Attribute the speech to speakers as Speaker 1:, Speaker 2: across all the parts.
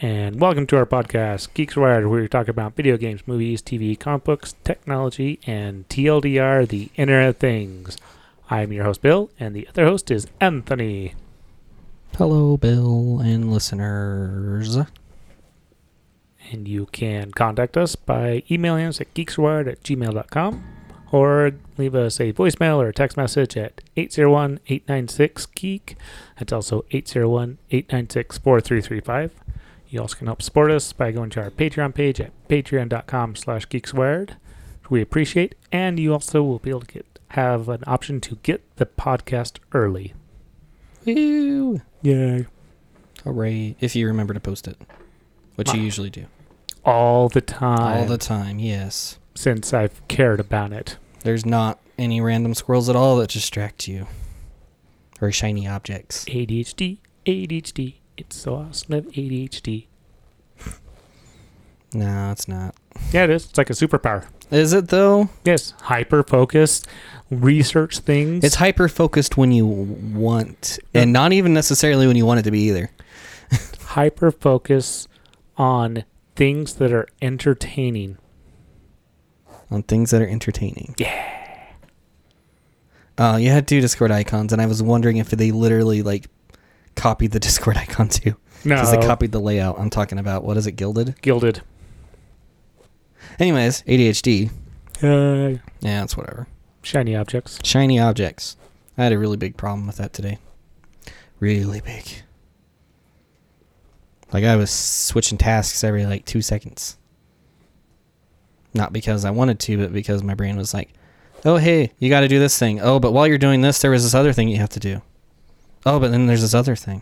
Speaker 1: and welcome to our podcast, Geeks Wired, where we talk about video games, movies, TV, comic books, technology, and TLDR, the Internet of Things. I'm your host, Bill, and the other host is Anthony.
Speaker 2: Hello, Bill and listeners.
Speaker 1: And you can contact us by emailing us at geekswired at gmail.com or leave us a voicemail or a text message at 801 896 Geek. That's also 801 896 4335. You also can help support us by going to our Patreon page at patreon.com slash geekswired. which We appreciate, and you also will be able to get have an option to get the podcast early.
Speaker 2: Woo!
Speaker 1: Yeah.
Speaker 2: Hooray. If you remember to post it, which you usually do.
Speaker 1: All the time
Speaker 2: All the time, yes.
Speaker 1: since I've cared about it.
Speaker 2: There's not any random squirrels at all that distract you. Or shiny objects.
Speaker 1: ADHD, ADHD. It's so awesome to have ADHD.
Speaker 2: No, it's not.
Speaker 1: Yeah, it is. It's like a superpower.
Speaker 2: Is it though?
Speaker 1: Yes, hyper focused, research things.
Speaker 2: It's hyper focused when you want, and not even necessarily when you want it to be either.
Speaker 1: hyper focus on things that are entertaining.
Speaker 2: On things that are entertaining. Yeah. Uh, you had two Discord icons, and I was wondering if they literally like copied the Discord icon too.
Speaker 1: No,
Speaker 2: Because they copied the layout. I'm talking about what is it, Guilded?
Speaker 1: guilded.
Speaker 2: Anyways, ADHD.
Speaker 1: Uh,
Speaker 2: Yeah, it's whatever.
Speaker 1: shiny objects.
Speaker 2: Shiny objects. I had a really big problem with that today. Really big. Like I was switching tasks every like two seconds. Not because I wanted to, but because my brain was like, "Oh hey, you got to do this thing. Oh, but while you're doing this, there was this other thing you have to do. Oh, but then there's this other thing.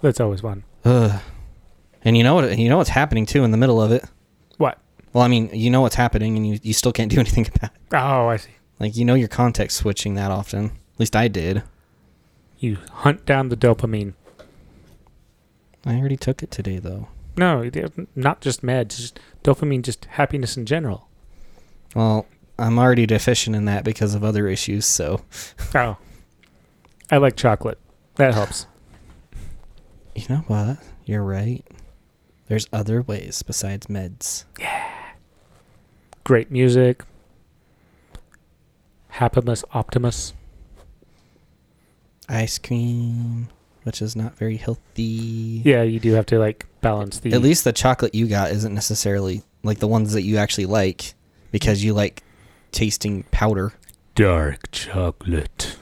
Speaker 1: That's always fun.
Speaker 2: Ugh. And you know what? You know what's happening too in the middle of it.
Speaker 1: What?
Speaker 2: Well, I mean, you know what's happening, and you you still can't do anything about it.
Speaker 1: Oh, I see.
Speaker 2: Like you know, you're context switching that often. At least I did.
Speaker 1: You hunt down the dopamine.
Speaker 2: I already took it today, though.
Speaker 1: No, not just meds. Just dopamine, just happiness in general.
Speaker 2: Well, I'm already deficient in that because of other issues, so
Speaker 1: Oh, I like chocolate. That helps.
Speaker 2: you know what? You're right. There's other ways besides meds. Yeah.
Speaker 1: Great music. Happiness Optimus.
Speaker 2: Ice cream, which is not very healthy.
Speaker 1: Yeah, you do have to like balance the.
Speaker 2: At least the chocolate you got isn't necessarily like the ones that you actually like because you like tasting powder.
Speaker 1: dark chocolate.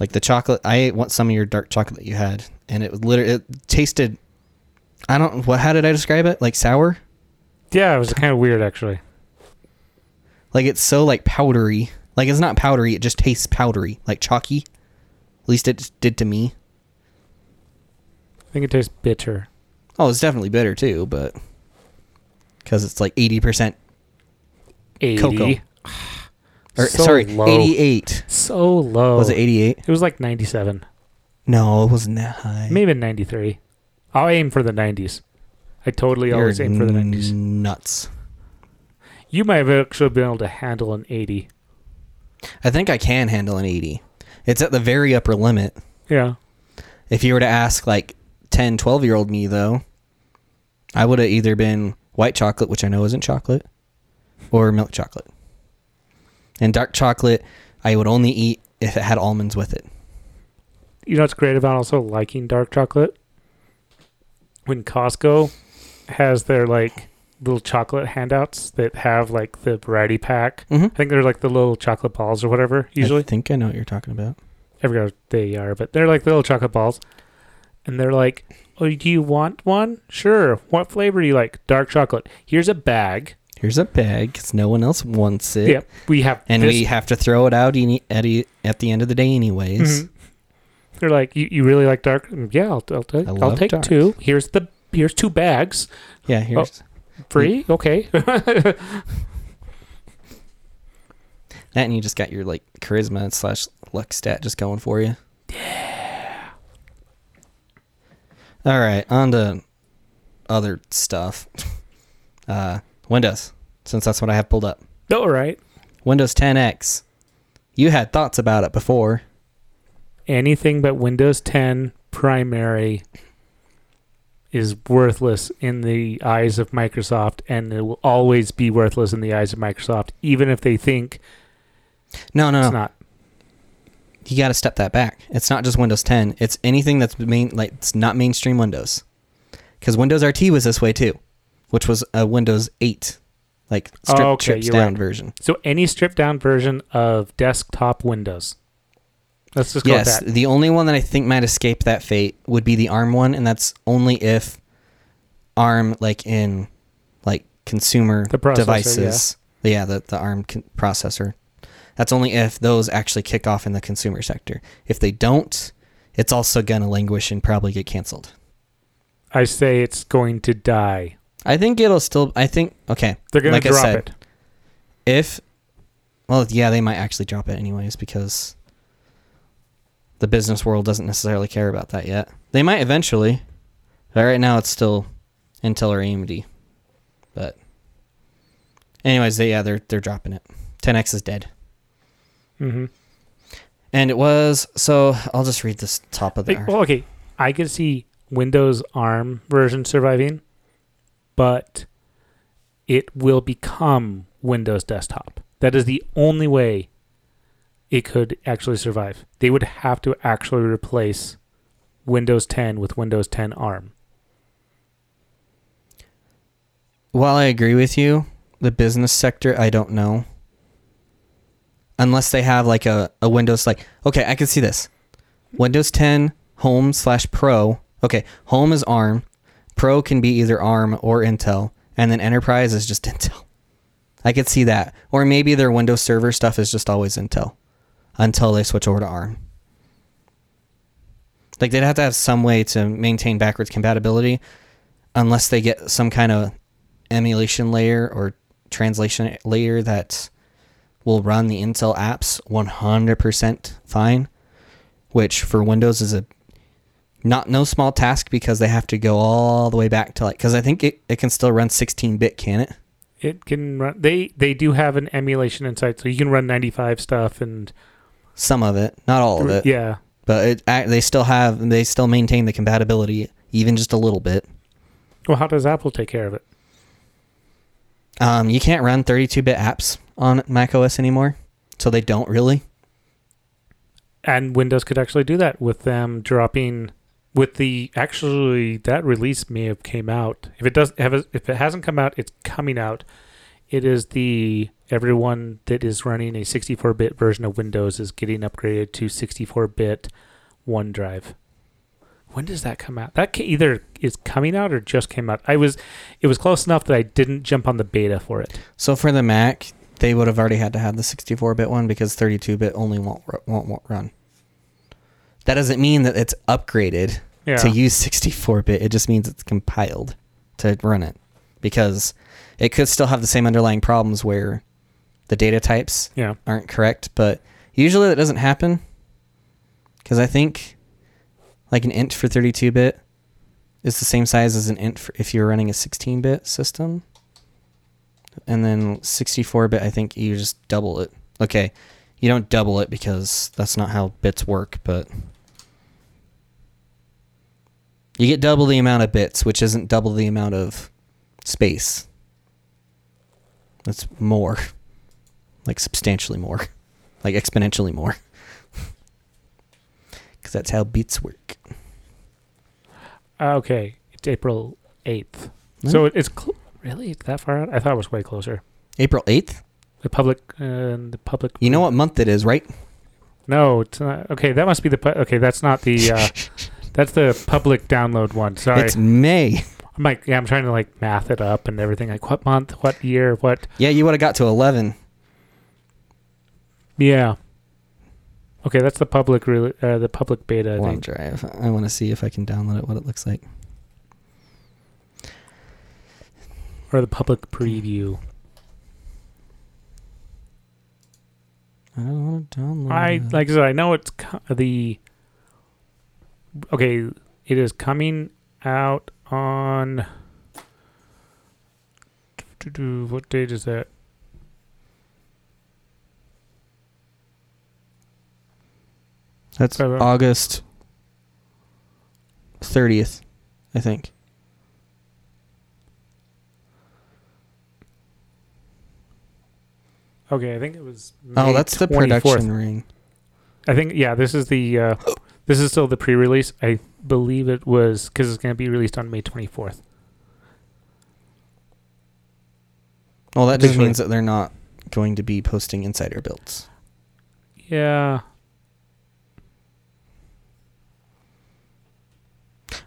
Speaker 2: Like the chocolate, I ate what some of your dark chocolate that you had, and it was literally it tasted. I don't what. How did I describe it? Like sour.
Speaker 1: Yeah, it was kind of weird actually.
Speaker 2: Like it's so like powdery. Like it's not powdery. It just tastes powdery, like chalky. At least it did to me.
Speaker 1: I think it tastes bitter.
Speaker 2: Oh, it's definitely bitter too, but because it's like eighty percent
Speaker 1: 80.
Speaker 2: Cocoa. or
Speaker 1: So
Speaker 2: sorry,
Speaker 1: low.
Speaker 2: eighty-eight.
Speaker 1: So low.
Speaker 2: Was it eighty-eight?
Speaker 1: It was like 97.
Speaker 2: No, it wasn't that high.
Speaker 1: Maybe 93. I'll aim for the 90s. I totally
Speaker 2: You're
Speaker 1: always aim for the 90s.
Speaker 2: Nuts.
Speaker 1: You might have actually been able to handle an 80.
Speaker 2: I think I can handle an eighty. It's at the very upper limit.
Speaker 1: Yeah.
Speaker 2: If you were to ask like 10, 12 year old me though, I would have either been white chocolate, which I know isn't chocolate, or milk chocolate. And dark chocolate, I would only eat if it had almonds with it.
Speaker 1: You know what's great about also liking dark chocolate? When Costco has their like little chocolate handouts that have like the variety pack.
Speaker 2: Mm-hmm.
Speaker 1: I think they're like the little chocolate balls or whatever. Usually,
Speaker 2: I think I know what you're talking about.
Speaker 1: I forgot what they are, but they're like little chocolate balls, and they're like, "Oh, do you want one? Sure. What flavor do you like? Dark chocolate. Here's a bag.
Speaker 2: Here's a bag because no one else wants it.
Speaker 1: Yep, we have
Speaker 2: And
Speaker 1: this-
Speaker 2: we have to throw it out any, at, at the end of the day, anyways.
Speaker 1: Mhm. They're like, you, you really like dark? Mm, Yeah, I'll, I'll, take, I'll take
Speaker 2: dark.
Speaker 1: two. Here's the here's two bags.
Speaker 2: Yeah, here's
Speaker 1: Free? Okay.
Speaker 2: that, and you just got your like charisma slash luck stat just going for you. Yeah. All right, on to other stuff. Uh, Windows, since that's what I have pulled up.
Speaker 1: Oh, all right.
Speaker 2: Windows 10X. You had thoughts about it before.
Speaker 1: Anything but Windows 10 primary is worthless in the eyes of Microsoft, and it will always be worthless in the eyes of Microsoft, even if they think
Speaker 2: No, no,
Speaker 1: it's
Speaker 2: no.
Speaker 1: not.
Speaker 2: You got to step that back. It's not just Windows 10. It's anything that's main like it's not mainstream Windows. Because Windows RT was this way too, which was a Windows 8, like strip,
Speaker 1: Oh, okay,
Speaker 2: stripped down
Speaker 1: right.
Speaker 2: version.
Speaker 1: So any stripped down version of desktop Windows. Let's just go
Speaker 2: Yes, the only one that I think might escape that fate would be the ARM one, and that's only if ARM, like in like consumer devices, yeah, the the ARM con- processor. That's only if those actually kick off in the consumer sector. If they don't, it's also gonna languish and probably get canceled.
Speaker 1: I say it's going to die.
Speaker 2: I think it'll still. I think okay.
Speaker 1: They're going
Speaker 2: Like
Speaker 1: drop
Speaker 2: said,
Speaker 1: it.
Speaker 2: If well, yeah, they might actually drop it anyways because the business world doesn't necessarily care about that yet. They might eventually. But right now, it's still Intel or AMD. But anyways, they yeah they're they're dropping it. 10x is dead,
Speaker 1: hmm
Speaker 2: and it was so. I'll just read this top of the.
Speaker 1: Like, well, okay, I could see Windows ARM version surviving, but it will become Windows Desktop. That is the only way it could actually survive. They would have to actually replace Windows 10 with Windows 10 ARM.
Speaker 2: While I agree with you, the business sector, I don't know. Unless they have like a, a Windows, like, okay, I can see this. Windows 10 Home slash Pro. Okay, Home is ARM. Pro can be either ARM or Intel. And then Enterprise is just Intel. I could see that. Or maybe their Windows Server stuff is just always Intel until they switch over to ARM. Like, they'd have to have some way to maintain backwards compatibility unless they get some kind of emulation layer or translation layer that will run the Intel apps 100% fine, which for Windows is a not no small task because they have to go all the way back to like because I think it, it can still run 16-bit, can it?
Speaker 1: It can run. They they do have an emulation inside, so you can run 95 stuff and
Speaker 2: Some of it, not all of it,
Speaker 1: yeah.
Speaker 2: but it, they still have they still maintain the compatibility even just a little bit.
Speaker 1: Well, how does Apple take care of it?
Speaker 2: Um, you can't run 32-bit apps on Mac OS anymore, so they don't really.
Speaker 1: and Windows could actually do that with them dropping with the actually that release may have came out. If it doesn't have if it hasn't come out, it's coming out. It is the everyone that is running a 64-bit version of Windows is getting upgraded to 64-bit OneDrive. When does that come out? That either is coming out or just came out. I was it was close enough that I didn't jump on the beta for it.
Speaker 2: So for the Mac, they would have already had to have the 64-bit one because 32-bit only won't won't, won't run. That doesn't mean that it's upgraded
Speaker 1: Yeah.
Speaker 2: to use 64-bit. It just means it's compiled to run it because it could still have the same underlying problems where the data types
Speaker 1: yeah.
Speaker 2: aren't correct, but usually that doesn't happen because I think like an int for 32-bit is the same size as an int for if you're running a 16-bit system. And then 64-bit, I think you just double it. Okay, you don't double it because that's not how bits work, but you get double the amount of bits, which isn't double the amount of space. That's more. Like substantially more. Like exponentially more. Because that's how bits work.
Speaker 1: Uh, Okay, it's April 8th.
Speaker 2: Hmm.
Speaker 1: So it's cl- really it's that far out. I thought it was way closer.
Speaker 2: April 8th?
Speaker 1: The public, uh, the public.
Speaker 2: You know what month it is, right?
Speaker 1: No, it's not. Okay, that must be the. pu- Okay, that's not the. Uh, that's the public download one. Sorry,
Speaker 2: It's May.
Speaker 1: I'm like, yeah, I'm trying to like math it up and everything. Like, what month? What year? What?
Speaker 2: Yeah, you would have got to 11.
Speaker 1: Yeah. Okay, that's the public. Re- uh, the public beta. I think.
Speaker 2: OneDrive. I want to see if I can download it, what it looks like.
Speaker 1: or the public preview.
Speaker 2: I don't want to download
Speaker 1: I
Speaker 2: it.
Speaker 1: like I said, I know it's co- the. Okay, it is coming out on. What date is that?
Speaker 2: That's
Speaker 1: Uh,
Speaker 2: August 30th, I think.
Speaker 1: Okay, I think it was.
Speaker 2: oh,
Speaker 1: May
Speaker 2: that's the
Speaker 1: 24th.
Speaker 2: production ring.
Speaker 1: I think yeah, this is the uh, this is still the pre-release. I believe it was because it's going to be released on May 24th.
Speaker 2: Well, that just means that they're not going to be posting insider builds.
Speaker 1: Yeah,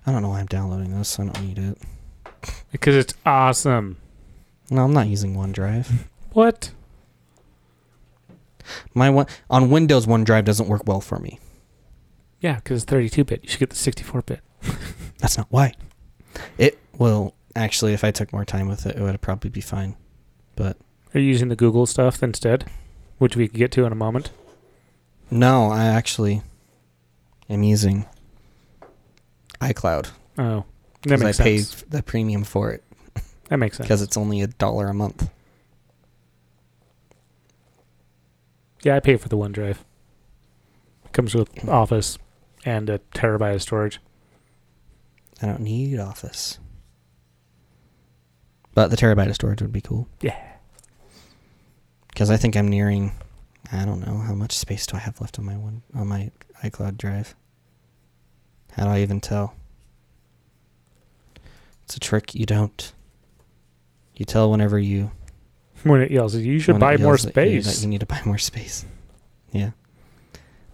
Speaker 2: I don't know why I'm downloading this. I don't need it.
Speaker 1: because it's awesome.
Speaker 2: No, I'm not using OneDrive.
Speaker 1: What?
Speaker 2: My one on Windows OneDrive doesn't work well for me.
Speaker 1: Yeah, because it's 32-bit. You should get the 64-bit.
Speaker 2: That's not why. It will actually, if I took more time with it, it would probably be fine. But
Speaker 1: Are you using the Google stuff instead, which we can get to in a moment?
Speaker 2: no, I actually am using iCloud
Speaker 1: Oh, that
Speaker 2: because I
Speaker 1: makes
Speaker 2: paid
Speaker 1: sense.
Speaker 2: the premium for it
Speaker 1: That makes sense.
Speaker 2: because it's only a dollar a month.
Speaker 1: Yeah, I pay for the OneDrive. It comes with Office and a terabyte of storage.
Speaker 2: I don't need Office, but the terabyte of storage would be cool.
Speaker 1: Yeah.
Speaker 2: because I think I'm nearing. I don't know how much space do I have left on my one on my iCloud drive. How do I even tell? It's a trick you don't. You tell whenever you.
Speaker 1: When it yells, you should buy more
Speaker 2: at you
Speaker 1: space.
Speaker 2: You need to buy more space. Yeah.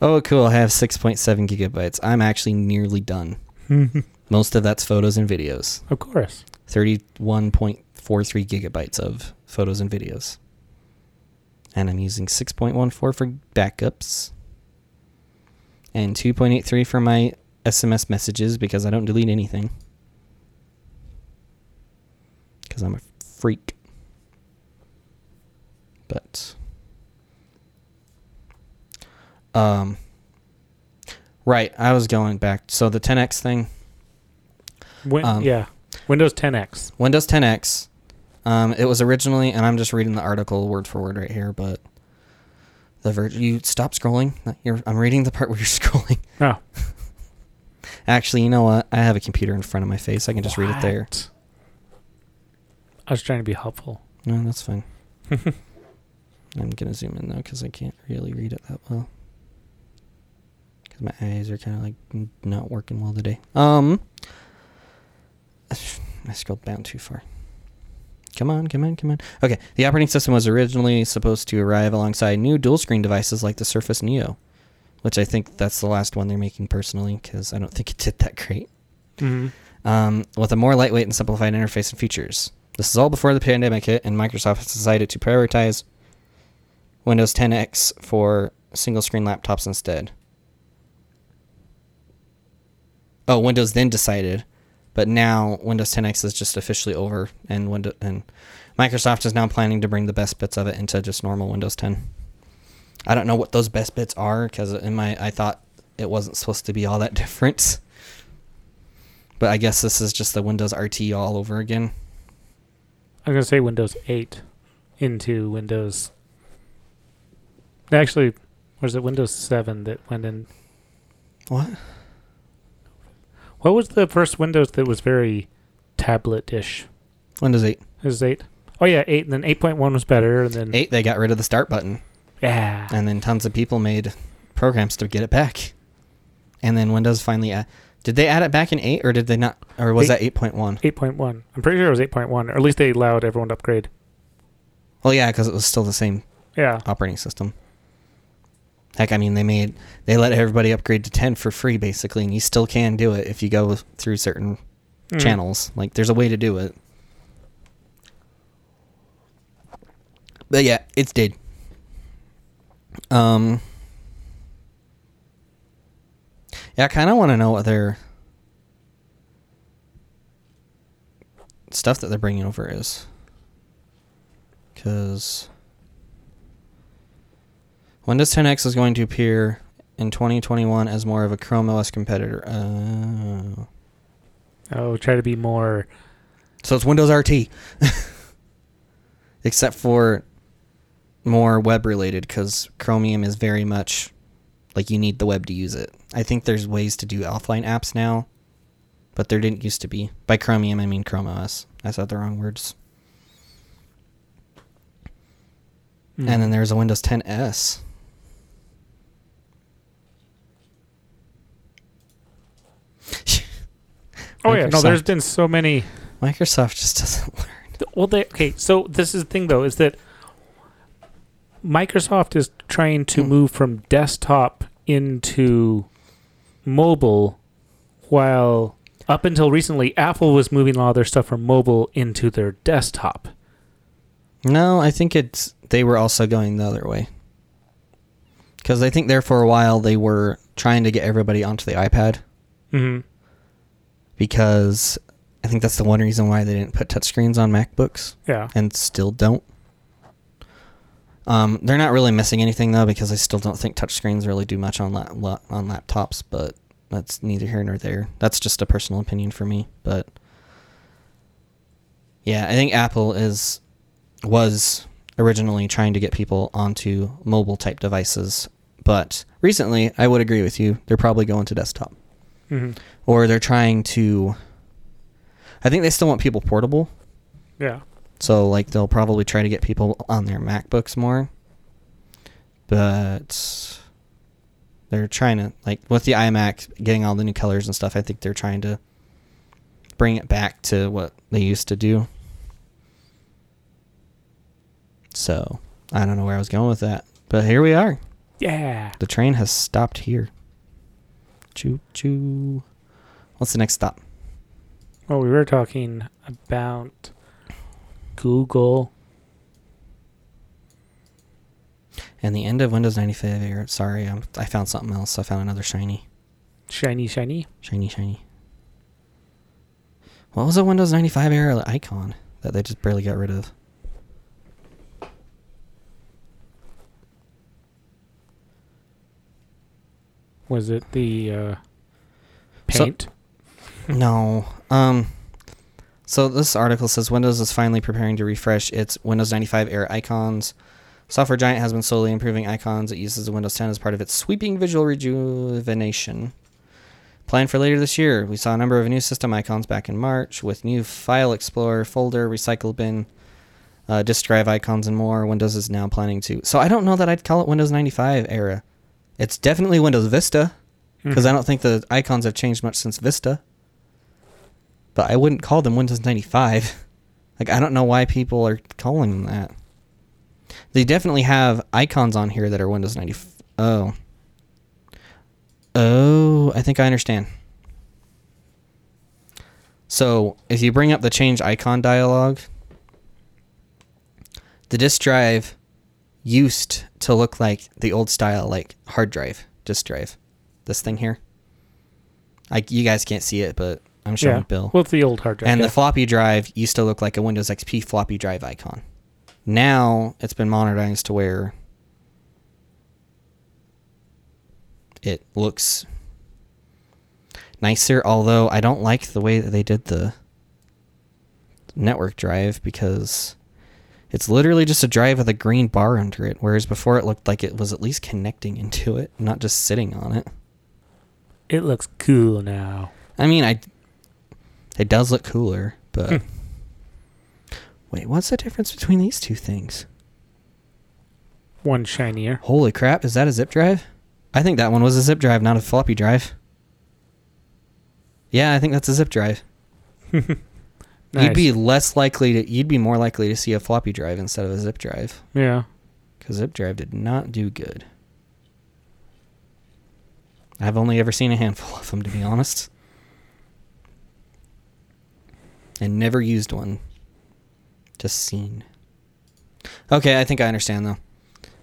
Speaker 2: Oh, cool! I have 6.7 gigabytes. I'm actually nearly done. Most of that's photos and videos.
Speaker 1: of course.
Speaker 2: 31.43 gigabytes of photos and videos. And I'm using 6.14 for backups. And 2.83 for my SMS messages because I don't delete anything. Because I'm a freak. But. Um. Right, I was going back. So the 10x thing.
Speaker 1: Win-
Speaker 2: Um,
Speaker 1: yeah. Windows 10X.
Speaker 2: Windows 10X. Um, it was originally, and I'm just reading the article word for word right here, but the ver- you stop scrolling. You're, I'm reading the part where you're scrolling.
Speaker 1: Oh.
Speaker 2: Actually, you know what? I have a computer in front of my face. I can just read it there.
Speaker 1: I was trying to be helpful.
Speaker 2: No, that's fine. I'm gonna zoom in though because I can't really read it that well. Because my eyes are kind of like not working well today. Um, I scrolled down too far. Come on, come on, come on. Okay, the operating system was originally supposed to arrive alongside new dual screen devices like the Surface Neo, which I think that's the last one they're making personally because I don't think it did that great
Speaker 1: hmm
Speaker 2: um, with a more lightweight and simplified interface and features. This is all before the pandemic hit, and Microsoft has decided to prioritize Windows 10X for single screen laptops instead. Oh, Windows then decided, but now Windows 10X is just officially over, and Windows and Microsoft is now planning to bring the best bits of it into just normal Windows 10. I don't know what those best bits are because in my I thought it wasn't supposed to be all that different. But I guess this is just the Windows RT all over again.
Speaker 1: I'm going to say Windows 8 into Windows. Actually, was it Windows 7 that went in?
Speaker 2: What?
Speaker 1: What was the first Windows that was very tablet-ish?
Speaker 2: Windows 8.
Speaker 1: It was 8. Oh yeah, 8 and then 8.1 was better and then
Speaker 2: 8, they got rid of the start button.
Speaker 1: yeah.
Speaker 2: And then tons of people made programs to get it back. And then Windows finally. a did they add it back in 8 or did they not? Or was
Speaker 1: Eight.
Speaker 2: that 8.1?
Speaker 1: 8.1. I'm pretty sure it was 8.1 or at least they allowed everyone to upgrade.
Speaker 2: Well, yeah, because it was still the same
Speaker 1: Yeah.
Speaker 2: operating system. Heck, I mean, they made. They let everybody upgrade to 10 for free, basically, and you still can do it if you go through certain
Speaker 1: Mm.
Speaker 2: channels. Like there's a way to do it. But yeah, it's dead. Um Yeah, I kind of want to know what their stuff that they're bringing over is. Cuz Windows 10X is going to appear in 2021 as more of a Chrome OS competitor. Oh.
Speaker 1: Oh, try to be more
Speaker 2: So it's Windows RT. Except for more web related because Chromium is very much like you need the web to use it. I think there's ways to do offline apps now but there didn't used to be. By Chromium, I mean Chrome OS. I said the wrong words.
Speaker 1: Mm.
Speaker 2: And then there's a Windows 10s.
Speaker 1: Oh yeah, no, there's been so many.
Speaker 2: Microsoft just doesn't learn.
Speaker 1: Well, they okay. So this is the thing, though, is that Microsoft is trying to
Speaker 2: Hmm.
Speaker 1: move from desktop into mobile, while up until recently, Apple was moving a lot of their stuff from mobile into their desktop.
Speaker 2: No, I think it's they were also going the other way. Because I think there for a while they were trying to get everybody onto the iPad
Speaker 1: Mm-hmm.
Speaker 2: Because I think that's the one reason why they didn't put touchscreens on MacBooks
Speaker 1: Yeah.
Speaker 2: and still don't. Um, they're not really missing anything though because I still don't think touchscreens really do much on la- la- on laptops, but that's neither here nor there. That's just a personal opinion for me, but yeah, I think Apple is was originally trying to get people onto mobile type devices, but recently I would agree with you. They're probably going to desktop
Speaker 1: Mm-hmm.
Speaker 2: or they're trying to I think they still want people portable.
Speaker 1: Yeah.
Speaker 2: So like they'll probably try to get people on their MacBooks more. But they're trying to like with the iMac getting all the new colors and stuff, I think they're trying to bring it back to what they used to do. So, I don't know where I was going with that. But here we are.
Speaker 1: Yeah.
Speaker 2: The train has stopped here. Choo choo. What's the next stop?
Speaker 1: Well, we were talking about Google.
Speaker 2: And the end of Windows 95 era. Sorry, I'm, I found something else. I found another shiny.
Speaker 1: Shiny, shiny.
Speaker 2: Shiny, shiny. What was a Windows 95 era icon that they just barely got rid of?
Speaker 1: Was it the uh,
Speaker 2: So-
Speaker 1: paint?
Speaker 2: No. Um. So this article says Windows is finally preparing to refresh its Windows 95 era icons. Software Giant has been slowly improving icons it uses in Windows 10 as part of its sweeping visual rejuvenation. Planned for later this year, we saw a number of new system icons back in March with new File Explorer, folder, recycle bin, uh, disk drive icons, and more. Windows is now planning to. So I don't know that I'd call it Windows 95 era. It's definitely Windows Vista because I
Speaker 1: Mhm.
Speaker 2: don't think the icons have changed much since Vista. But I wouldn't call them Windows 95. Like I don't know why people are calling them that. They definitely have icons on here that are Windows 90. Oh. Oh, I think I understand. So, if you bring up the change icon dialog, the disk drive used to look like the old style like hard drive, disk drive. This thing here. Like you guys can't see it, but I'm showing
Speaker 1: yeah.
Speaker 2: Bill.
Speaker 1: Well, it's the old hard drive.
Speaker 2: And
Speaker 1: yeah.
Speaker 2: the floppy drive used to look like a Windows XP floppy drive icon. Now it's been modernized to where it looks nicer, although I don't like the way that they did the network drive because it's literally just a drive with a green bar under it, whereas before it looked like it was at least connecting into it, not just sitting on it.
Speaker 1: it looks cool now.
Speaker 2: I mean, I it does look cooler, but
Speaker 1: Hmm.
Speaker 2: wait, what's the difference between these two things?
Speaker 1: One shinier.
Speaker 2: Holy crap, is that a zip drive? I think that one was a zip drive, not a floppy drive. Yeah, I think that's a zip drive.
Speaker 1: Nice.
Speaker 2: You'd be less likely to you'd be more likely to see a floppy drive instead of a zip drive
Speaker 1: yeah.
Speaker 2: cuz zip drive did not do good. I've only ever seen a handful of them to be honest. And never used one. Just seen. Okay, I think I understand though.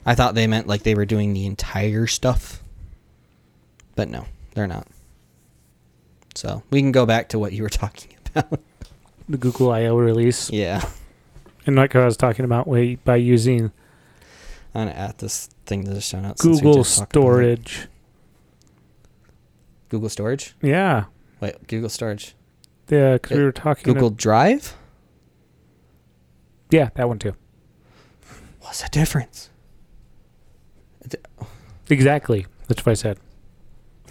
Speaker 2: I thought they meant like they were doing the entire stuff. But no, they're not. So, we can go back to what you were talking about.
Speaker 1: The Google I/O release,
Speaker 2: yeah.
Speaker 1: and like I was talking about, way by using
Speaker 2: I'm to add this thing to the show notes.
Speaker 1: Google
Speaker 2: just talked about it.
Speaker 1: Storage.
Speaker 2: Google Storage?
Speaker 1: Yeah.
Speaker 2: Wait, Google Storage.
Speaker 1: Yeah, because we were talking.
Speaker 2: Google
Speaker 1: ab-
Speaker 2: Drive?
Speaker 1: yeah, that one too.
Speaker 2: What's the difference?
Speaker 1: Exactly. That's what I said.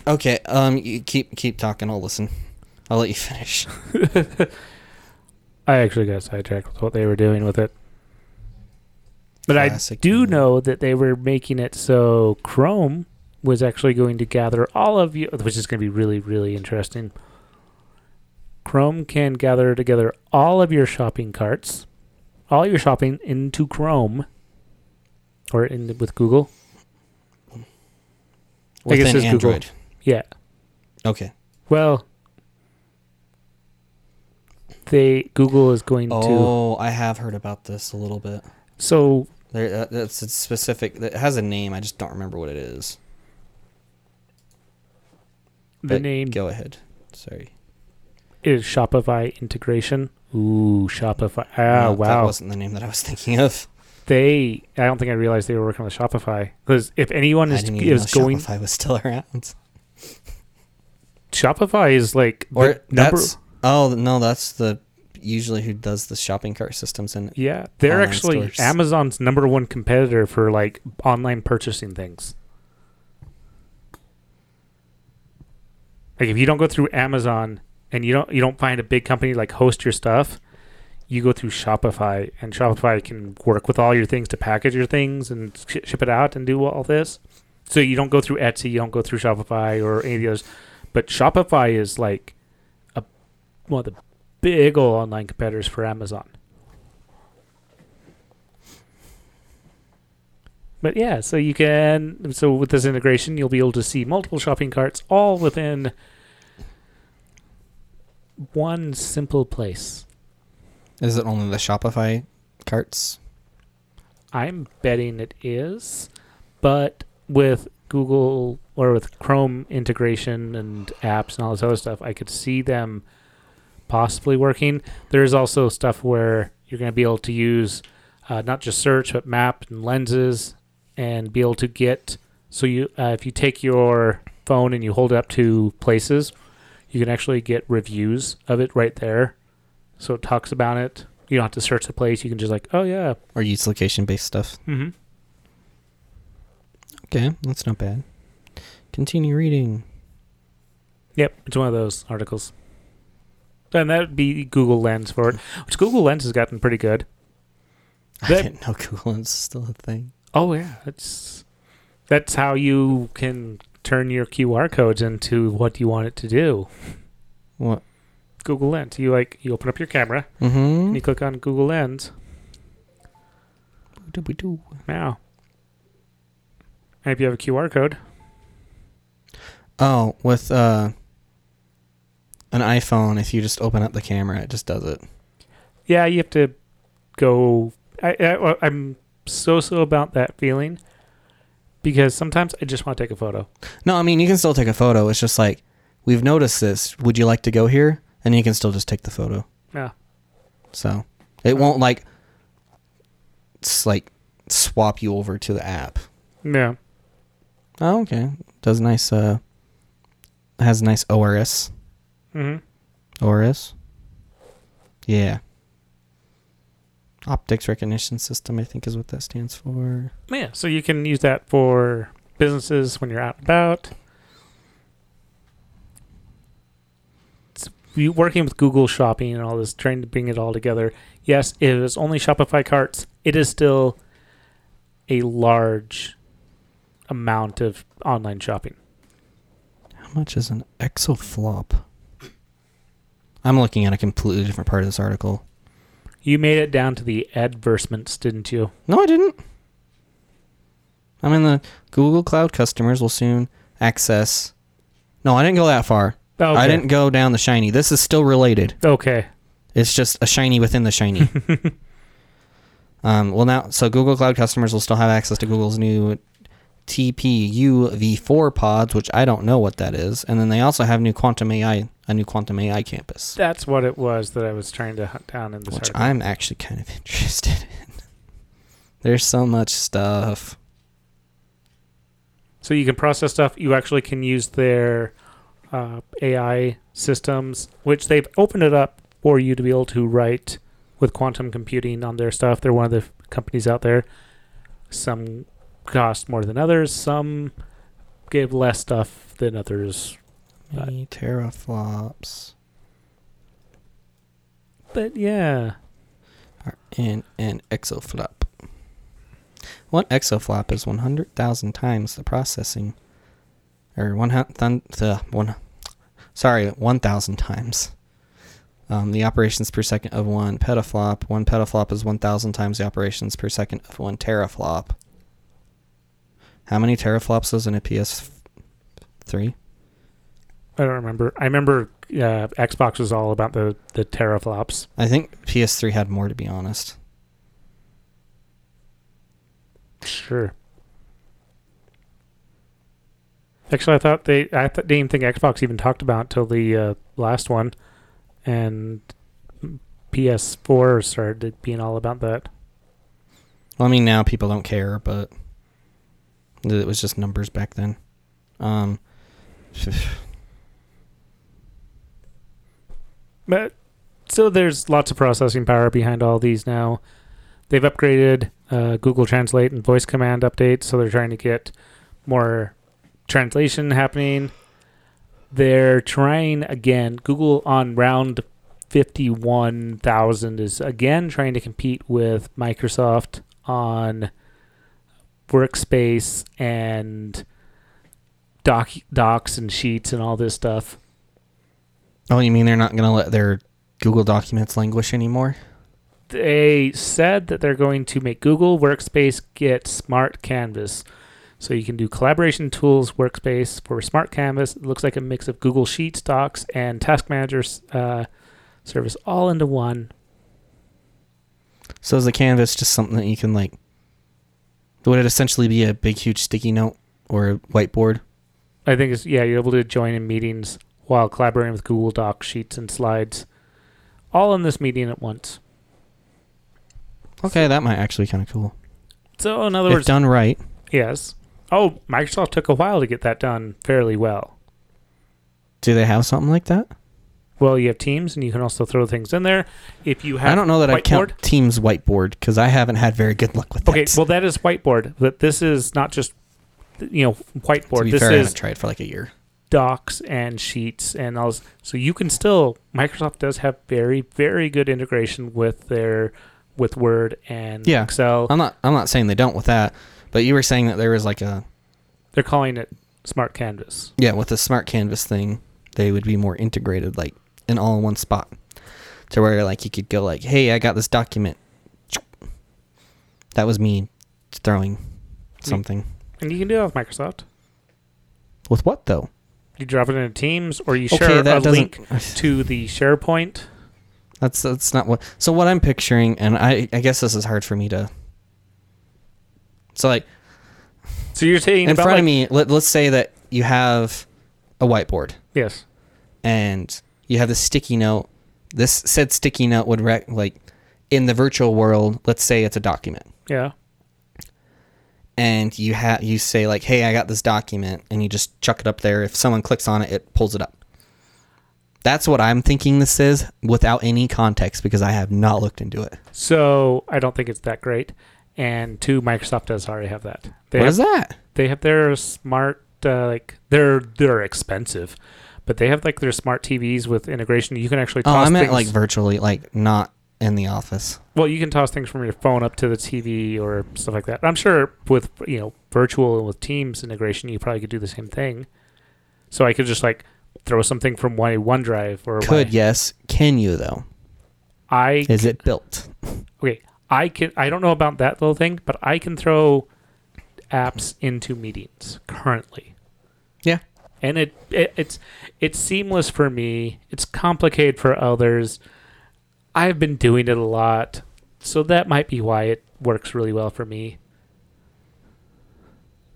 Speaker 2: Okay, um, you keep keep talking. I'll listen. I'll let you finish.
Speaker 1: I actually got sidetracked with what they were doing with it. But
Speaker 2: Classic
Speaker 1: I do
Speaker 2: me.
Speaker 1: know that they were making it so Chrome was actually going to gather all of you, which is going to be really, really interesting. Chrome can gather together all of your shopping carts, all your shopping into Chrome, or in with Google. I guess
Speaker 2: Within
Speaker 1: it's Google.
Speaker 2: Android.
Speaker 1: Yeah.
Speaker 2: Okay.
Speaker 1: Well, they Google is going to.
Speaker 2: Oh, I have heard about this a little bit.
Speaker 1: So
Speaker 2: There, that, that's a specific. It has a name. I just don't remember what it is.
Speaker 1: the
Speaker 2: But
Speaker 1: name
Speaker 2: Go ahead. Sorry.
Speaker 1: is Shopify integration. Ooh, Shopify. Ah,
Speaker 2: No, That wasn't the name that I was thinking of.
Speaker 1: They, I don't think I realized they were working with Shopify. Because if anyone is, is going,
Speaker 2: Shopify was still around.
Speaker 1: Shopify is like the
Speaker 2: Or
Speaker 1: number.
Speaker 2: Oh no, that's the usually who does the shopping cart systems and
Speaker 1: Yeah, they're actually
Speaker 2: stores.
Speaker 1: Amazon's number one competitor for like online purchasing things. Like if you don't go through Amazon and you don't you don't find a big company like host your stuff, you go through Shopify and Shopify can work with all your things to package your things and sh- ship it out and do all this. So you don't go through Etsy, you don't go through Shopify or any of those. But Shopify is like one of the big old online competitors for Amazon. But yeah, so you can so with this integration you'll be able to see multiple shopping carts all within one simple place.
Speaker 2: is it only the Shopify carts?
Speaker 1: I'm betting it is, but with Google or with Chrome integration and apps and all this other stuff, I could see them possibly working. There's also stuff where you're going to be able to use uh, not just search but map and lenses and be able to get so you uh, if you take your phone and you hold it up to places, you can actually get reviews of it right there. So it talks about it. You don't have to search the place. You can just like, oh yeah,
Speaker 2: Or use location based stuff?
Speaker 1: mm-hmm.
Speaker 2: Okay, that's not bad. Continue reading.
Speaker 1: Yep, it's one of those articles. And that would be Google Lens for it, which Google Lens has gotten pretty good.
Speaker 2: I
Speaker 1: That-
Speaker 2: didn't know Google Lens is still a thing.
Speaker 1: Oh yeah, that's that's how you can turn your QR codes into what you want it to do.
Speaker 2: What?
Speaker 1: Google Lens. You like you open up your camera
Speaker 2: Mm-hmm.
Speaker 1: and you click on Google Lens What did we do? now. And if you have a QR code,
Speaker 2: Oh, with uh, an iPhone, if you just open up the camera, it just does it.
Speaker 1: yeah, you have to go. I, I I'm so so about that feeling because sometimes I just want to take a photo.
Speaker 2: No, I mean you can still take a photo. It's just like we've noticed this. Would you like to go here? And you can still just take the photo.
Speaker 1: Yeah.
Speaker 2: So it won't like it's like swap you over to the app.
Speaker 1: Yeah.
Speaker 2: Oh, okay. Does nice. Uh, has nice ORS.
Speaker 1: Mm-hmm.
Speaker 2: ORS. Yeah. Optics recognition system, I think, is what that stands for.
Speaker 1: Yeah, so you can use that for businesses when you're out and about. It's, working with Google Shopping and all this, trying to bring it all together. Yes, it is only Shopify carts. It is still a large amount of online shopping.
Speaker 2: How much is an exaflop? I'm looking at a completely different part of this article.
Speaker 1: You made it down to the advertisements, didn't you?
Speaker 2: No, I didn't. I'm in the Google Cloud customers will soon access. No, I didn't go that far.
Speaker 1: Okay.
Speaker 2: I didn't go down the shiny. This is still related.
Speaker 1: Okay.
Speaker 2: It's just a shiny within the shiny. um, well, now, so Google Cloud customers will still have access to Google's new TPU v4 pods, which I don't know what that is. And then they also have new Quantum AI, a new Quantum AI campus,
Speaker 1: That's what it was that I was trying to hunt down in this
Speaker 2: which
Speaker 1: article.
Speaker 2: I'm actually kind of interested in. There's so much stuff.
Speaker 1: So you can process stuff. You actually can use their uh, AI systems, which they've opened it up for you to be able to write with quantum computing on their stuff. They're one of the companies out there. Some cost more than others. Some give less stuff than others.
Speaker 2: Many teraflops.
Speaker 1: But yeah.
Speaker 2: in an exaflop. One exaflop is 100,000 times the processing. Or one, the one, sorry, 1,000 times. Um, the operations per second of one petaflop. One petaflop is 1,000 times the operations per second of one teraflop. How many teraflops was in a PS3?
Speaker 1: I don't remember. I remember uh, Xbox was all about the the teraflops.
Speaker 2: I think PS3 had more, to be honest.
Speaker 1: Sure. Actually, I thought they I th- didn't think Xbox even talked about till the uh, last one, and PS4 started being all about that.
Speaker 2: Well, I mean, now people don't care, but it was just numbers back then. Um,
Speaker 1: But so there's lots of processing power behind all these now. They've upgraded uh, Google Translate and voice command updates, so they're trying to get more translation happening. They're trying again. Google on round fifty-one thousand is again trying to compete with Microsoft on workspace and doc docs and sheets and all this stuff.
Speaker 2: oh, you mean they're not going to let their Google documents languish anymore?
Speaker 1: they said that they're going to make Google Workspace get Smart Canvas. So you can do collaboration tools workspace for Smart Canvas. It looks like a mix of Google Sheets, Docs, and Task Manager uh, service all into one.
Speaker 2: So is the canvas just something that you can like? Would it essentially be a big, huge sticky note or a whiteboard?
Speaker 1: I think it's yeah, you're able to join in meetings while collaborating with Google Docs, Sheets, and Slides, all in this meeting at once.
Speaker 2: Okay, that might actually be kind of cool.
Speaker 1: So in other
Speaker 2: If
Speaker 1: words,
Speaker 2: done right.
Speaker 1: yes. Oh, Microsoft took a while to get that done fairly well.
Speaker 2: Do they have something like that?
Speaker 1: Well, you have Teams, and you can also throw things in there. If you have
Speaker 2: I don't know that I count? Teams whiteboard because I haven't had very good luck with
Speaker 1: Okay,
Speaker 2: that.
Speaker 1: well that is whiteboard, but this is not just you know
Speaker 2: to
Speaker 1: whiteboard.
Speaker 2: be
Speaker 1: This
Speaker 2: fair, I
Speaker 1: is
Speaker 2: haven't tried for like a year.
Speaker 1: docs and sheets and all. this. So you can still Microsoft does have very very good integration with their with Word and
Speaker 2: Yeah.
Speaker 1: Excel.
Speaker 2: I'm not. I'm not saying they don't with that, but you were saying that there was like a
Speaker 1: They're calling it Smart Canvas.
Speaker 2: yeah with the smart canvas thing, they would be more integrated, like in all in one spot, to where like you could go like, hey, I got this document. That was me throwing something.
Speaker 1: And you can do that with Microsoft.
Speaker 2: With what though?
Speaker 1: You drop it into Teams or you
Speaker 2: Okay,
Speaker 1: share
Speaker 2: that
Speaker 1: a link to the SharePoint.
Speaker 2: That's that's not what. So what I'm picturing, and I I guess this is hard for me to. So like
Speaker 1: So you're saying
Speaker 2: in front
Speaker 1: like,
Speaker 2: of me, let, let's say that you have a whiteboard
Speaker 1: Yes.
Speaker 2: and you have this sticky note. This said sticky note would rec- like in the virtual world. Let's say it's a document,
Speaker 1: Yeah.
Speaker 2: and you have you say like, "Hey, I got this document," and you just chuck it up there. If someone clicks on it, it pulls it up. That's what I'm thinking this is, without any context, because I have not looked into it.
Speaker 1: So I don't think it's that great. And two, Microsoft does already have that. They
Speaker 2: What
Speaker 1: have
Speaker 2: is that?
Speaker 1: they have their smart uh, like they're they're expensive, but they have like their smart TVs with integration. You can actually
Speaker 2: Oh,
Speaker 1: toss
Speaker 2: I meant
Speaker 1: things.
Speaker 2: like virtually, like not in the office.
Speaker 1: well, you can toss things from your phone up to the TV or stuff like that. I'm sure with you know virtual and with Teams integration, you probably could do the same thing. So I could just like throw something from my OneDrive or
Speaker 2: Could
Speaker 1: my,
Speaker 2: yes? Can you though?
Speaker 1: I
Speaker 2: Is it built?
Speaker 1: okay. I can. I don't know about that little thing, but I can throw apps into meetings currently.
Speaker 2: Yeah.
Speaker 1: And it, it it's it's seamless for me. It's complicated for others. I've been doing it a lot, so that might be why it works really well for me.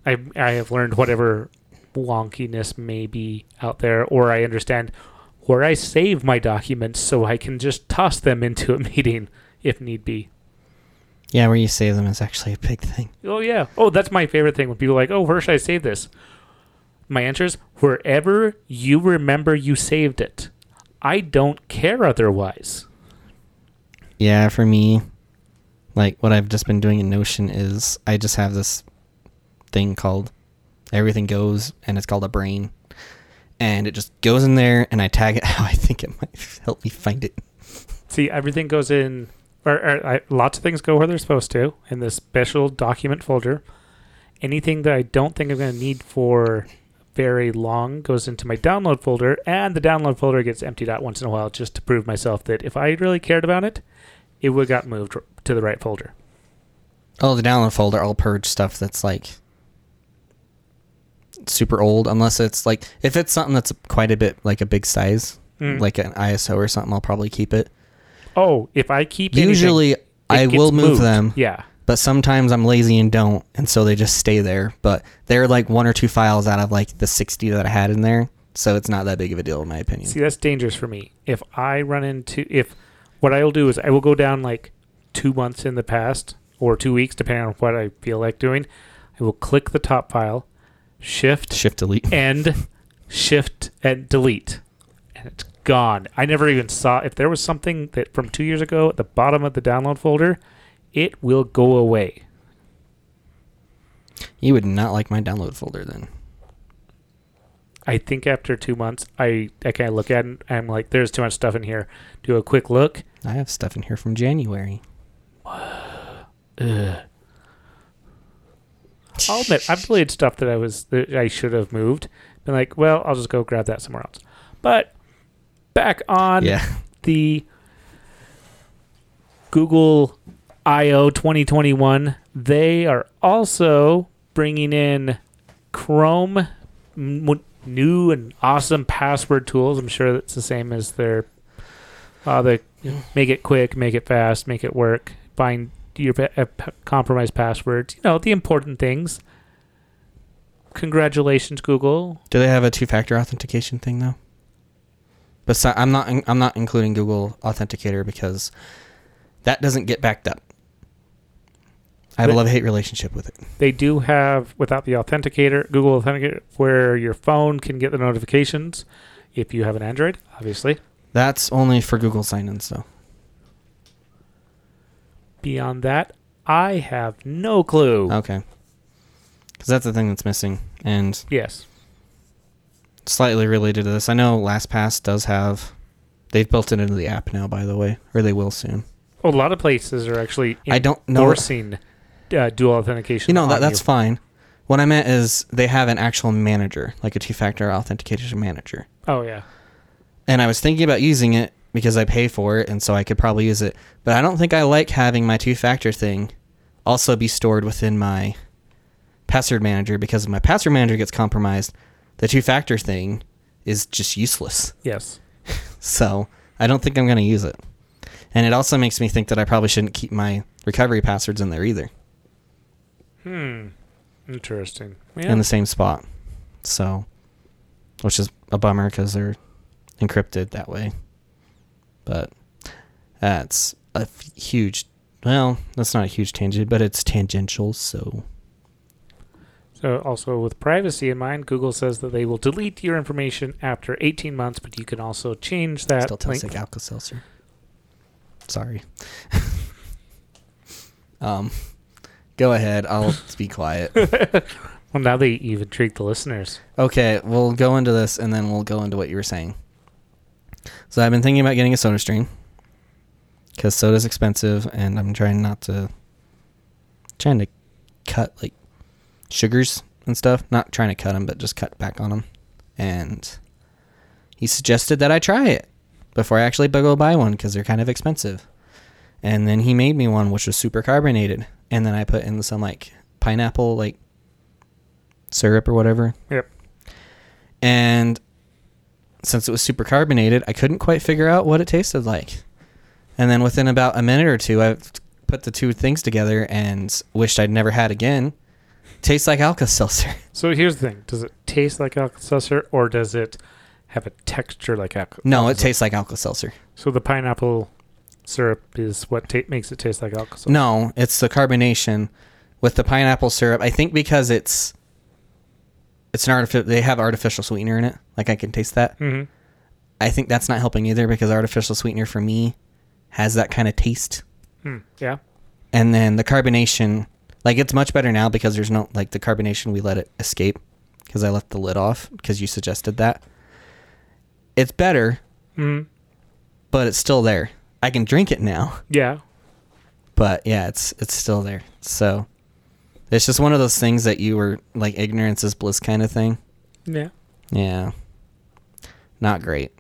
Speaker 1: I I have learned whatever wonkiness may be out there, or I understand where I save my documents, so I can just toss them into a meeting if need be.
Speaker 2: Yeah, where you save them is actually a big thing.
Speaker 1: Oh yeah. Oh, that's my favorite thing when people are like, "Oh, where should I save this?" My answer is wherever you remember you saved it. I don't care otherwise.
Speaker 2: Yeah, for me, like what I've just been doing in Notion is I just have this thing called Everything Goes, and it's called a brain, and it just goes in there, and I tag it how I think it might help me find it.
Speaker 1: See, everything goes in, or, or I, lots of things go where they're supposed to in this special document folder. Anything that I don't think I'm going to need for very long goes into my download folder, and the download folder gets emptied out once in a while just to prove myself that if I really cared about it, it would got moved to the right folder.
Speaker 2: Oh, the download folder. I'll purge stuff that's like super old, unless it's like if it's something that's quite a bit like a big size,
Speaker 1: Mm.
Speaker 2: like an ISO or something. I'll probably keep it.
Speaker 1: oh, if I keep anything,
Speaker 2: Usually,
Speaker 1: it
Speaker 2: I will move
Speaker 1: moved.
Speaker 2: them,
Speaker 1: Yeah.
Speaker 2: But sometimes I'm lazy and don't, and so they just stay there. But they're like one or two files out of like the 60 that I had in there, so it's not that big of a deal in my opinion.
Speaker 1: See, that's dangerous for me. If I run into if what I will do is I will go down like two months in the past or two weeks, depending on what I feel like doing. I will click the top file, shift
Speaker 2: Shift delete.
Speaker 1: end, shift and delete, and it's gone. I never even saw if there was something that from two years ago at the bottom of the download folder. It will go away.
Speaker 2: You would not like my download folder then.
Speaker 1: I think after two months, I I kind of look at it and I'm like, there's too much stuff in here. Do a quick look.
Speaker 2: I have stuff in here from January.
Speaker 1: Ugh. I'll admit I've deleted stuff that I was that I should have moved. Been like, well, I'll just go grab that somewhere else. But back on
Speaker 2: Yeah.
Speaker 1: the Google I/O 2021, they are also bringing in Chrome new and awesome password tools. I'm sure that's the same as their uh, make it quick, make it fast, make it work, find your pa- uh, p- compromised passwords. You know the important things. Congratulations, Google.
Speaker 2: Do they have a two-factor authentication thing though? But I'm not. I'm not including Google Authenticator because that doesn't get backed up. I have a love-hate relationship with it.
Speaker 1: They do have without the authenticator, Google Authenticator, where your phone can get the notifications if you have an Android, obviously.
Speaker 2: That's only for Google sign-ins though.
Speaker 1: Beyond that, I have no clue.
Speaker 2: Okay. Because that's the thing that's missing, and
Speaker 1: yes.
Speaker 2: slightly related to this, I know LastPass does have. They've built it into the app now, by the way, or they will soon.
Speaker 1: A lot of places are actually
Speaker 2: I don't know.
Speaker 1: enforcing uh, dual authentication.
Speaker 2: You know that that's fine. What I meant is they have an actual manager, like a two-factor authentication manager.
Speaker 1: Oh yeah.
Speaker 2: and I was thinking about using it because I pay for it, and so I could probably use it. But I don't think I like having my two-factor thing also be stored within my password manager because if my password manager gets compromised, the two-factor thing is just useless.
Speaker 1: Yes.
Speaker 2: So I don't think I'm going to use it. And it also makes me think that I probably shouldn't keep my recovery passwords in there either,
Speaker 1: Hmm. Interesting. Yeah.
Speaker 2: in the same spot. So, which is a bummer because they're encrypted that way. But that's a f- huge. Well, that's not a huge tangent, but it's tangential. So
Speaker 1: So, also with privacy in mind, Google says that they will delete your information after 18 months, but you can also change that
Speaker 2: still tastes like Alka Seltzer. Sorry. um, go ahead. I'll be quiet.
Speaker 1: well, now that you've intrigued the listeners.
Speaker 2: Okay, we'll go into this and then we'll go into what you were saying. So I've been thinking about getting a soda stream because soda's expensive and I'm trying not to trying to cut like sugars and stuff. Not trying to cut them, but just cut back on them. And he suggested that I try it before I actually go buy one because they're kind of expensive. And then he made me one which was super carbonated, and then I put in some like pineapple like syrup or whatever.
Speaker 1: Yep.
Speaker 2: And since it was super carbonated, I couldn't quite figure out what it tasted like. And then within about a minute or two, I put the two things together and wished I'd never had again. Tastes like Alka Seltzer.
Speaker 1: So here's the thing: Does it taste like Alka-Seltzer, or does it have a texture like Alka?
Speaker 2: No, it tastes like Alka Seltzer.
Speaker 1: So the pineapple syrup is what ta- makes it taste like Alka-Seltzer.
Speaker 2: No, it's the carbonation with the pineapple syrup. I think because it's it's an artificial. They have artificial sweetener in it. Like I can taste that.
Speaker 1: Mm-hmm.
Speaker 2: I think that's not helping either because artificial sweetener for me has that kind of taste.
Speaker 1: Hmm. Yeah.
Speaker 2: And then the carbonation, like it's much better now because there's no like the carbonation. We let it escape because I left the lid off because you suggested that. It's better,
Speaker 1: Mm-hmm.
Speaker 2: but it's still there. I can drink it now.
Speaker 1: Yeah.
Speaker 2: But yeah, it's it's still there. So it's just one of those things that you were like ignorance is bliss kind of thing.
Speaker 1: Yeah.
Speaker 2: Yeah. Not great.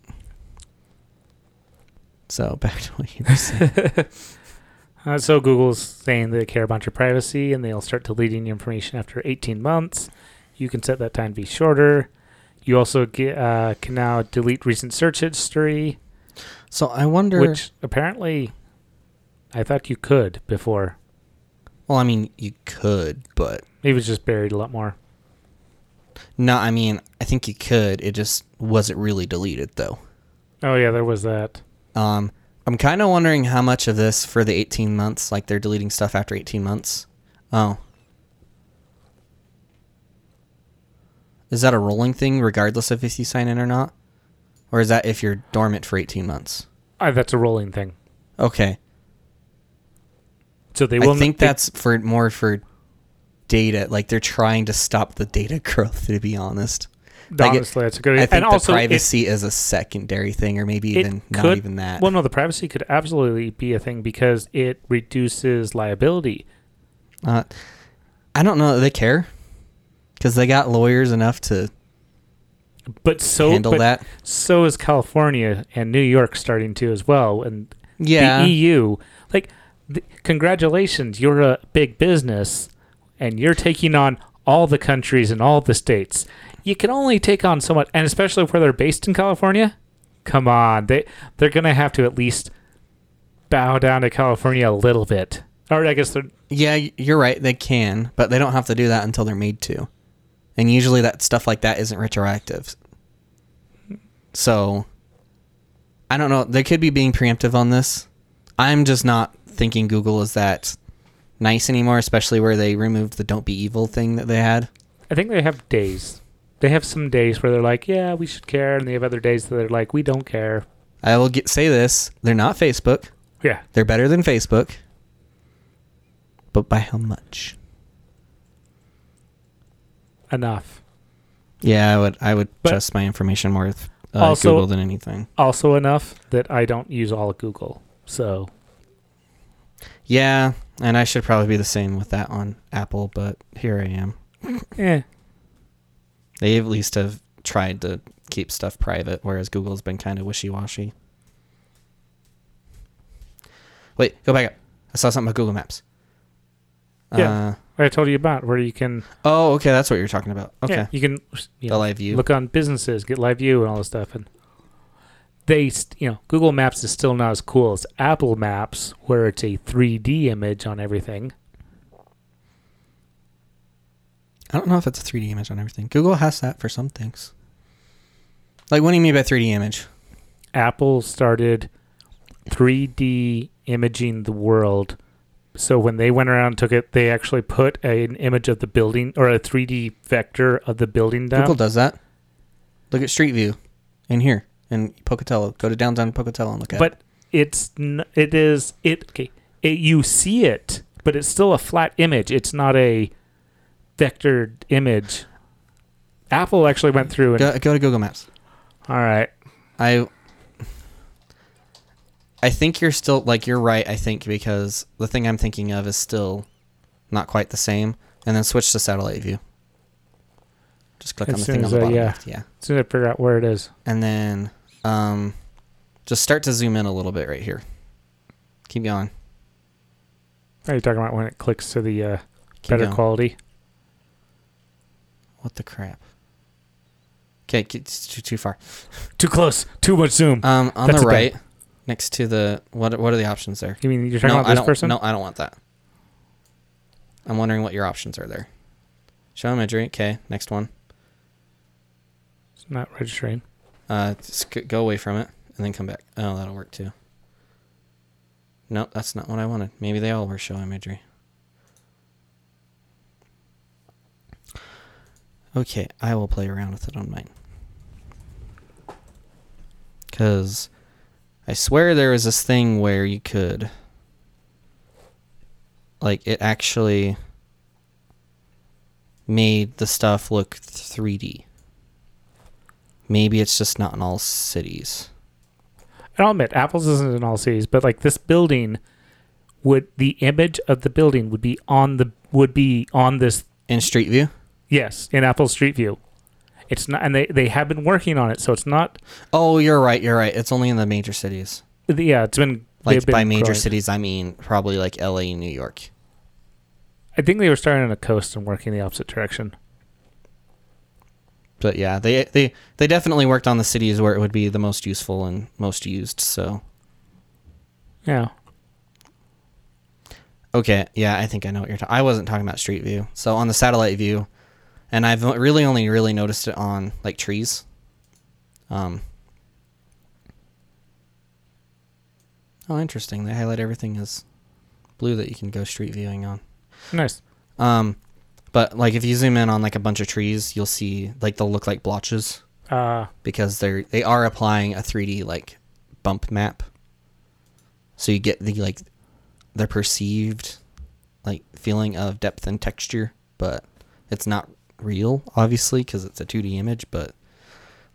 Speaker 2: So back to what you were saying.
Speaker 1: Uh, so Google's saying they care about your privacy and they'll start deleting your information after 18 months. You can set that time to be shorter. You also get, uh, can now delete recent search history,
Speaker 2: so I wonder.
Speaker 1: which apparently I thought you could before.
Speaker 2: well, I mean, you could, but
Speaker 1: it was just buried a lot more.
Speaker 2: no. I mean, I think you could. It just wasn't really deleted though.
Speaker 1: Oh yeah, there was that.
Speaker 2: Um, I'm kind of wondering how much of this for the 18 months, like they're deleting stuff after 18 months. Oh. Is that a rolling thing regardless of if you sign in or not? Or is that if you're dormant for 18 months?
Speaker 1: Uh, that's a rolling thing.
Speaker 2: Okay.
Speaker 1: So they will.
Speaker 2: I think
Speaker 1: they-
Speaker 2: that's for more for data. Like they're trying to stop the data growth, to be honest. like it-
Speaker 1: honestly that's a good.
Speaker 2: I think
Speaker 1: and
Speaker 2: the
Speaker 1: also
Speaker 2: privacy is a secondary thing, or maybe
Speaker 1: it
Speaker 2: even not even that.
Speaker 1: Well, no, the privacy could absolutely be a thing because it reduces liability.
Speaker 2: Uh, I don't know that they care because they got lawyers enough to
Speaker 1: But so
Speaker 2: handle
Speaker 1: but
Speaker 2: that.
Speaker 1: so is California and New York starting to as well, and
Speaker 2: Yeah,
Speaker 1: the EU. Like, congratulations, you're a big business, and you're taking on all the countries and all the states. You can only take on so much, and especially where they're based in California. Come on, they they're gonna have to at least bow down to California a little bit. Or I guess they're
Speaker 2: yeah, you're right. They can, but they don't have to do that until they're made to. And usually, that stuff like that isn't retroactive. So, I don't know. They could be being preemptive on this. I'm just not thinking Google is that nice anymore, especially where they removed the "Don't be evil" thing that they had.
Speaker 1: I think they have days. They have some days where they're like, yeah, we should care, and they have other days that they're like, we don't care.
Speaker 2: I will get say this: they're not Facebook.
Speaker 1: Yeah,
Speaker 2: They're better than Facebook. But by how much?
Speaker 1: Enough.
Speaker 2: Yeah, I would I would
Speaker 1: But-
Speaker 2: trust my information more with uh,
Speaker 1: Also-
Speaker 2: Google than anything.
Speaker 1: Also enough that I don't use all of Google. So
Speaker 2: Yeah, and I should probably be the same with that on Apple, but here I am.
Speaker 1: yeah.
Speaker 2: They at least have tried to keep stuff private, whereas Google's been kind of wishy washy. Wait, go back up. I saw something about Google Maps.
Speaker 1: Yeah. I told you about where you can
Speaker 2: Uh, oh, okay, that's what you're talking about. Okay,
Speaker 1: yeah, you can you
Speaker 2: the live view.
Speaker 1: look on businesses, get live view and all this stuff and they st- you know, Google Maps is still not as cool as Apple Maps where it's a 3D image on everything.
Speaker 2: I don't know if it's a 3D image on everything. Google has that for some things. Like, what do you mean by 3D image?
Speaker 1: Apple started 3D imaging the world. So when they went around and took it, they actually put a, an image of the building or a 3D vector of the building down.
Speaker 2: Google does that. Look at Street View in here in Pocatello. Go to downtown Pocatello and look at it.
Speaker 1: but it's n- it is it okay. It, you see it, but it's still a flat image. It's not a vectored image. Apple actually went through and
Speaker 2: Go, go to Google Maps.
Speaker 1: all right.
Speaker 2: I I think you're still like you're right. I think because the thing I'm thinking of is still not quite the same. And then switch to satellite view. Just click
Speaker 1: As
Speaker 2: on the thing on the
Speaker 1: I-
Speaker 2: bottom.
Speaker 1: yeah.
Speaker 2: left, yeah.
Speaker 1: As soon as I figure out where it is.
Speaker 2: And then um, just start to zoom in a little bit right here. Keep going.
Speaker 1: Are you talking about when it clicks to the uh, better
Speaker 2: going.
Speaker 1: quality?
Speaker 2: What the crap? Okay, it's too, too far.
Speaker 1: Too close. Too much zoom.
Speaker 2: Um, on
Speaker 1: That's
Speaker 2: the
Speaker 1: right. thing.
Speaker 2: Next to the what? What are the options there?
Speaker 1: you mean you're talking
Speaker 2: no,
Speaker 1: about
Speaker 2: I
Speaker 1: this
Speaker 2: don't.
Speaker 1: person?
Speaker 2: No, I don't want that. I'm wondering what your options are there. Show imagery. Okay, next one.
Speaker 1: It's not registering.
Speaker 2: Uh, just go away from it and then come back. Oh, that'll work too. No, that's not what I wanted. Maybe they all were show imagery. Okay, I will play around with it on mine. Cause I swear there was this thing where you could like it actually made the stuff look 3D. Maybe it's just not in all cities.
Speaker 1: And I'll admit, Apple's isn't in all cities, but like this building would the image of the building would be on the would be on this
Speaker 2: In Street View?
Speaker 1: yes in Apple Street View. It's not, and they they have been working on it, so it's not.
Speaker 2: Oh, you're right. You're right. It's only in the major cities.
Speaker 1: Yeah, it's been
Speaker 2: Like
Speaker 1: been
Speaker 2: by major
Speaker 1: growing.
Speaker 2: cities, I mean probably like LA and New York.
Speaker 1: I think they were starting on the coast and working the opposite direction.
Speaker 2: But yeah, they they they definitely worked on the cities where it would be the most useful and most used. So
Speaker 1: Yeah.
Speaker 2: okay, yeah, I think I know what you're talking. I wasn't talking about Street View. So on the satellite view, and I've really only really noticed it on like trees. Um. Oh, interesting. They highlight everything as blue that you can go street viewing on.
Speaker 1: Nice.
Speaker 2: Um, but like if you zoom in on like a bunch of trees, you'll see like they'll look like blotches
Speaker 1: Uh,
Speaker 2: because they're they are applying a 3D like bump map. So you get the like the perceived like feeling of depth and texture, but it's not real obviously because it's a 2D image, but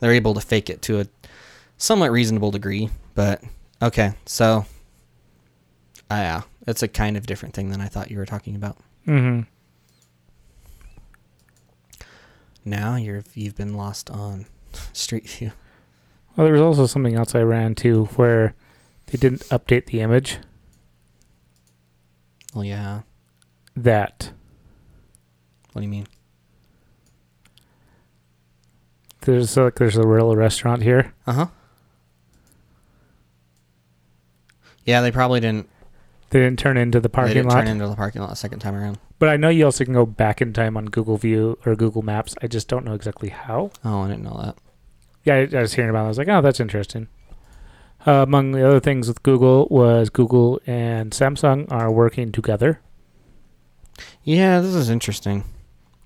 Speaker 2: they're able to fake it to a somewhat reasonable degree, but okay. So uh, yeah, it's a kind of different thing than I thought you were talking about.
Speaker 1: Mm-hmm.
Speaker 2: Now you're you've been lost on Street View.
Speaker 1: Well, there was also something else I ran to where they didn't update the image.
Speaker 2: Well, yeah.
Speaker 1: That
Speaker 2: What do you mean?
Speaker 1: There's like there's a real restaurant here.
Speaker 2: Uh huh. Yeah, they probably didn't.
Speaker 1: They didn't turn into the parking they
Speaker 2: didn't
Speaker 1: lot.
Speaker 2: turn into the parking lot the second time around.
Speaker 1: But I know you also can go back in time on Google View or Google Maps. I just don't know exactly how.
Speaker 2: Oh, I didn't know that.
Speaker 1: Yeah, I, I was hearing about it. I was like, oh, that's interesting. Uh, among the other things with Google was Google and Samsung are working together.
Speaker 2: Yeah, this is interesting.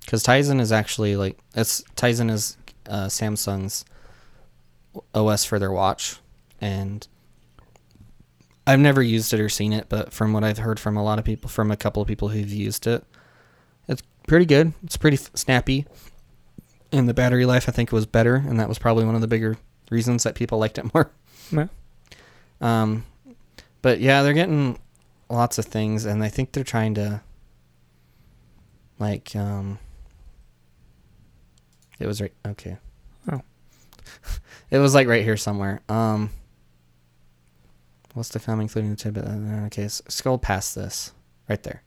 Speaker 2: Because Tizen is actually like it's Tizen is uh, Samsung's OS for their watch, and I've never used it or seen it, but from what I've heard from a lot of people, from a couple of people who've used it, it's pretty good. It's pretty f- snappy, and the battery life I think was better, and that was probably one of the bigger reasons that people liked it more.
Speaker 1: Yeah.
Speaker 2: Um, but yeah, they're getting lots of things, and I think they're trying to like um. It was right. Okay.
Speaker 1: Oh.
Speaker 2: it was like right here somewhere. Um. What's the film including the tidbit? Uh, Okay, s- scroll past this. Right there.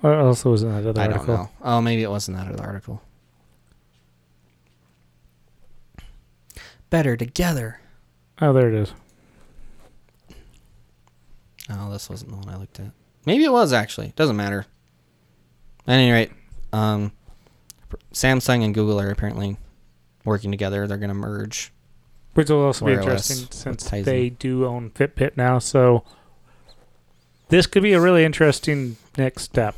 Speaker 1: What else was in that other
Speaker 2: I
Speaker 1: article?
Speaker 2: don't know. Oh, maybe it wasn't that other article. Better together.
Speaker 1: Oh, there it is.
Speaker 2: Oh, this wasn't the one I looked at. Maybe it was actually. Doesn't matter. At any rate, um, Samsung and Google are apparently working together. They're going to merge.
Speaker 1: Which will also be interesting since they do own Fitbit now. So this could be a really interesting next step.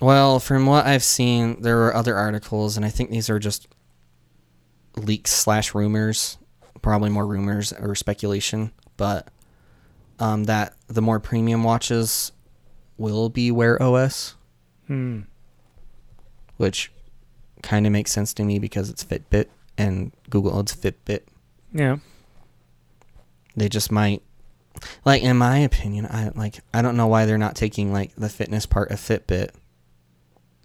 Speaker 2: Well, from what I've seen, there were other articles, and I think these are just leaks slash rumors, probably more rumors or speculation, but um, that the more premium watches will be Wear OS,
Speaker 1: Hmm.
Speaker 2: which kind of makes sense to me because it's Fitbit and Google owns Fitbit.
Speaker 1: Yeah.
Speaker 2: They just might, like in my opinion, I like I don't know why they're not taking like the fitness part of Fitbit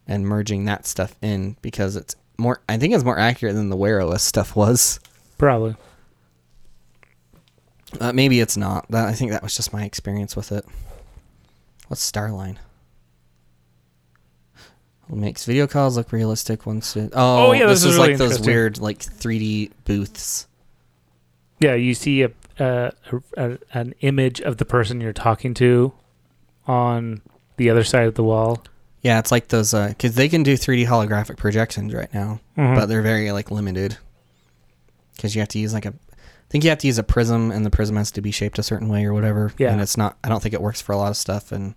Speaker 2: and merging that stuff in because it's more. I think it's more accurate than the Wear OS stuff was.
Speaker 1: Probably.
Speaker 2: Uh, maybe it's not. That I think that was just my experience with it. What's Starline? Makes video calls look realistic once it. Oh,
Speaker 1: Oh, yeah,
Speaker 2: this,
Speaker 1: this is really
Speaker 2: like those weird like 3D booths.
Speaker 1: Yeah, you see a, a, a an image of the person you're talking to on the other side of the wall.
Speaker 2: Yeah, it's like those because they can do 3D holographic projections right now,
Speaker 1: Mhm.
Speaker 2: but they're very like limited because you have to use like a. I think you have to use a prism, and the prism has to be shaped a certain way or whatever.
Speaker 1: Yeah.
Speaker 2: and it's not. I don't think it works for a lot of stuff, and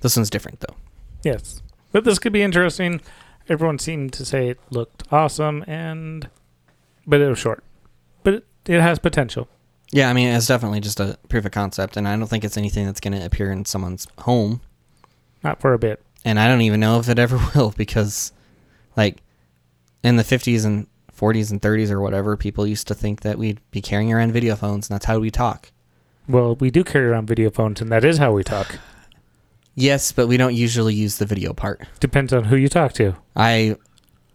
Speaker 2: this one's different though.
Speaker 1: Yes. But this could be interesting. Everyone seemed to say it looked awesome and but it was short. But it, it has potential.
Speaker 2: Yeah, I mean it's definitely just a proof of concept, and I don't think it's anything that's going to appear in someone's home.
Speaker 1: Not for a bit.
Speaker 2: and I don't even know if it ever will because, like, in the 50s and 40s and 30s or whatever, people used to think that we'd be carrying around video phones, and that's how we talk.
Speaker 1: Well, we do carry around video phones, and that is how we talk.
Speaker 2: Yes, but we don't usually use the video part.
Speaker 1: Depends on who you talk to.
Speaker 2: I,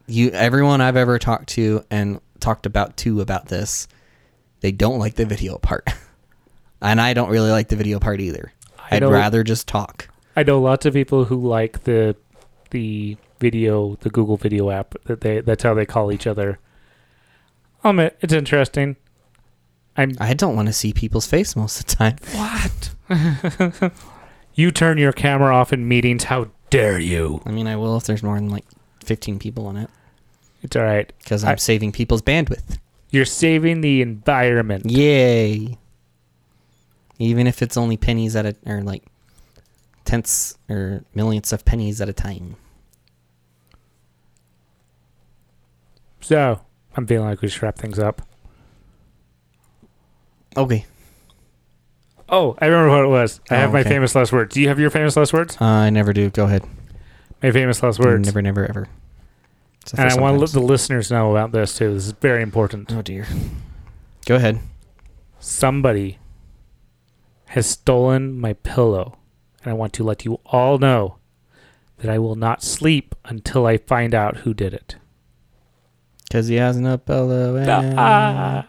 Speaker 2: you, everyone I've ever talked to and talked about to about this, they don't like the video part, and I don't really like the video part either.
Speaker 1: I
Speaker 2: I'd rather just talk.
Speaker 1: I know lots of people who like the the video, the Google Video app. That they that's how they call each other. Um, I'll it's interesting. I'm
Speaker 2: I don't want to see people's face most of the time.
Speaker 1: what? you turn your camera off in meetings. How dare you?
Speaker 2: I mean, I will if there's more than like 15 people in it,
Speaker 1: It's all right.
Speaker 2: because I'm
Speaker 1: I-
Speaker 2: saving people's bandwidth.
Speaker 1: You're saving the environment.
Speaker 2: Yay! Even if it's only pennies at a, or like tenths or millionths of pennies at a time.
Speaker 1: So I'm feeling like we should wrap things up.
Speaker 2: Okay.
Speaker 1: Oh, I remember what it was. I
Speaker 2: Oh,
Speaker 1: have my
Speaker 2: okay.
Speaker 1: famous last words. Do you have your famous last words?
Speaker 2: Uh, I never do. Go ahead.
Speaker 1: My famous last words.
Speaker 2: Never, never, ever.
Speaker 1: And I want to let
Speaker 2: sometimes.
Speaker 1: the listeners know about this too. This is very important.
Speaker 2: Oh dear. Go ahead.
Speaker 1: Somebody has stolen my pillow, and I want to let you all know that I will not sleep until I find out who did it.
Speaker 2: Cause he has no pillow. and-
Speaker 1: Ah.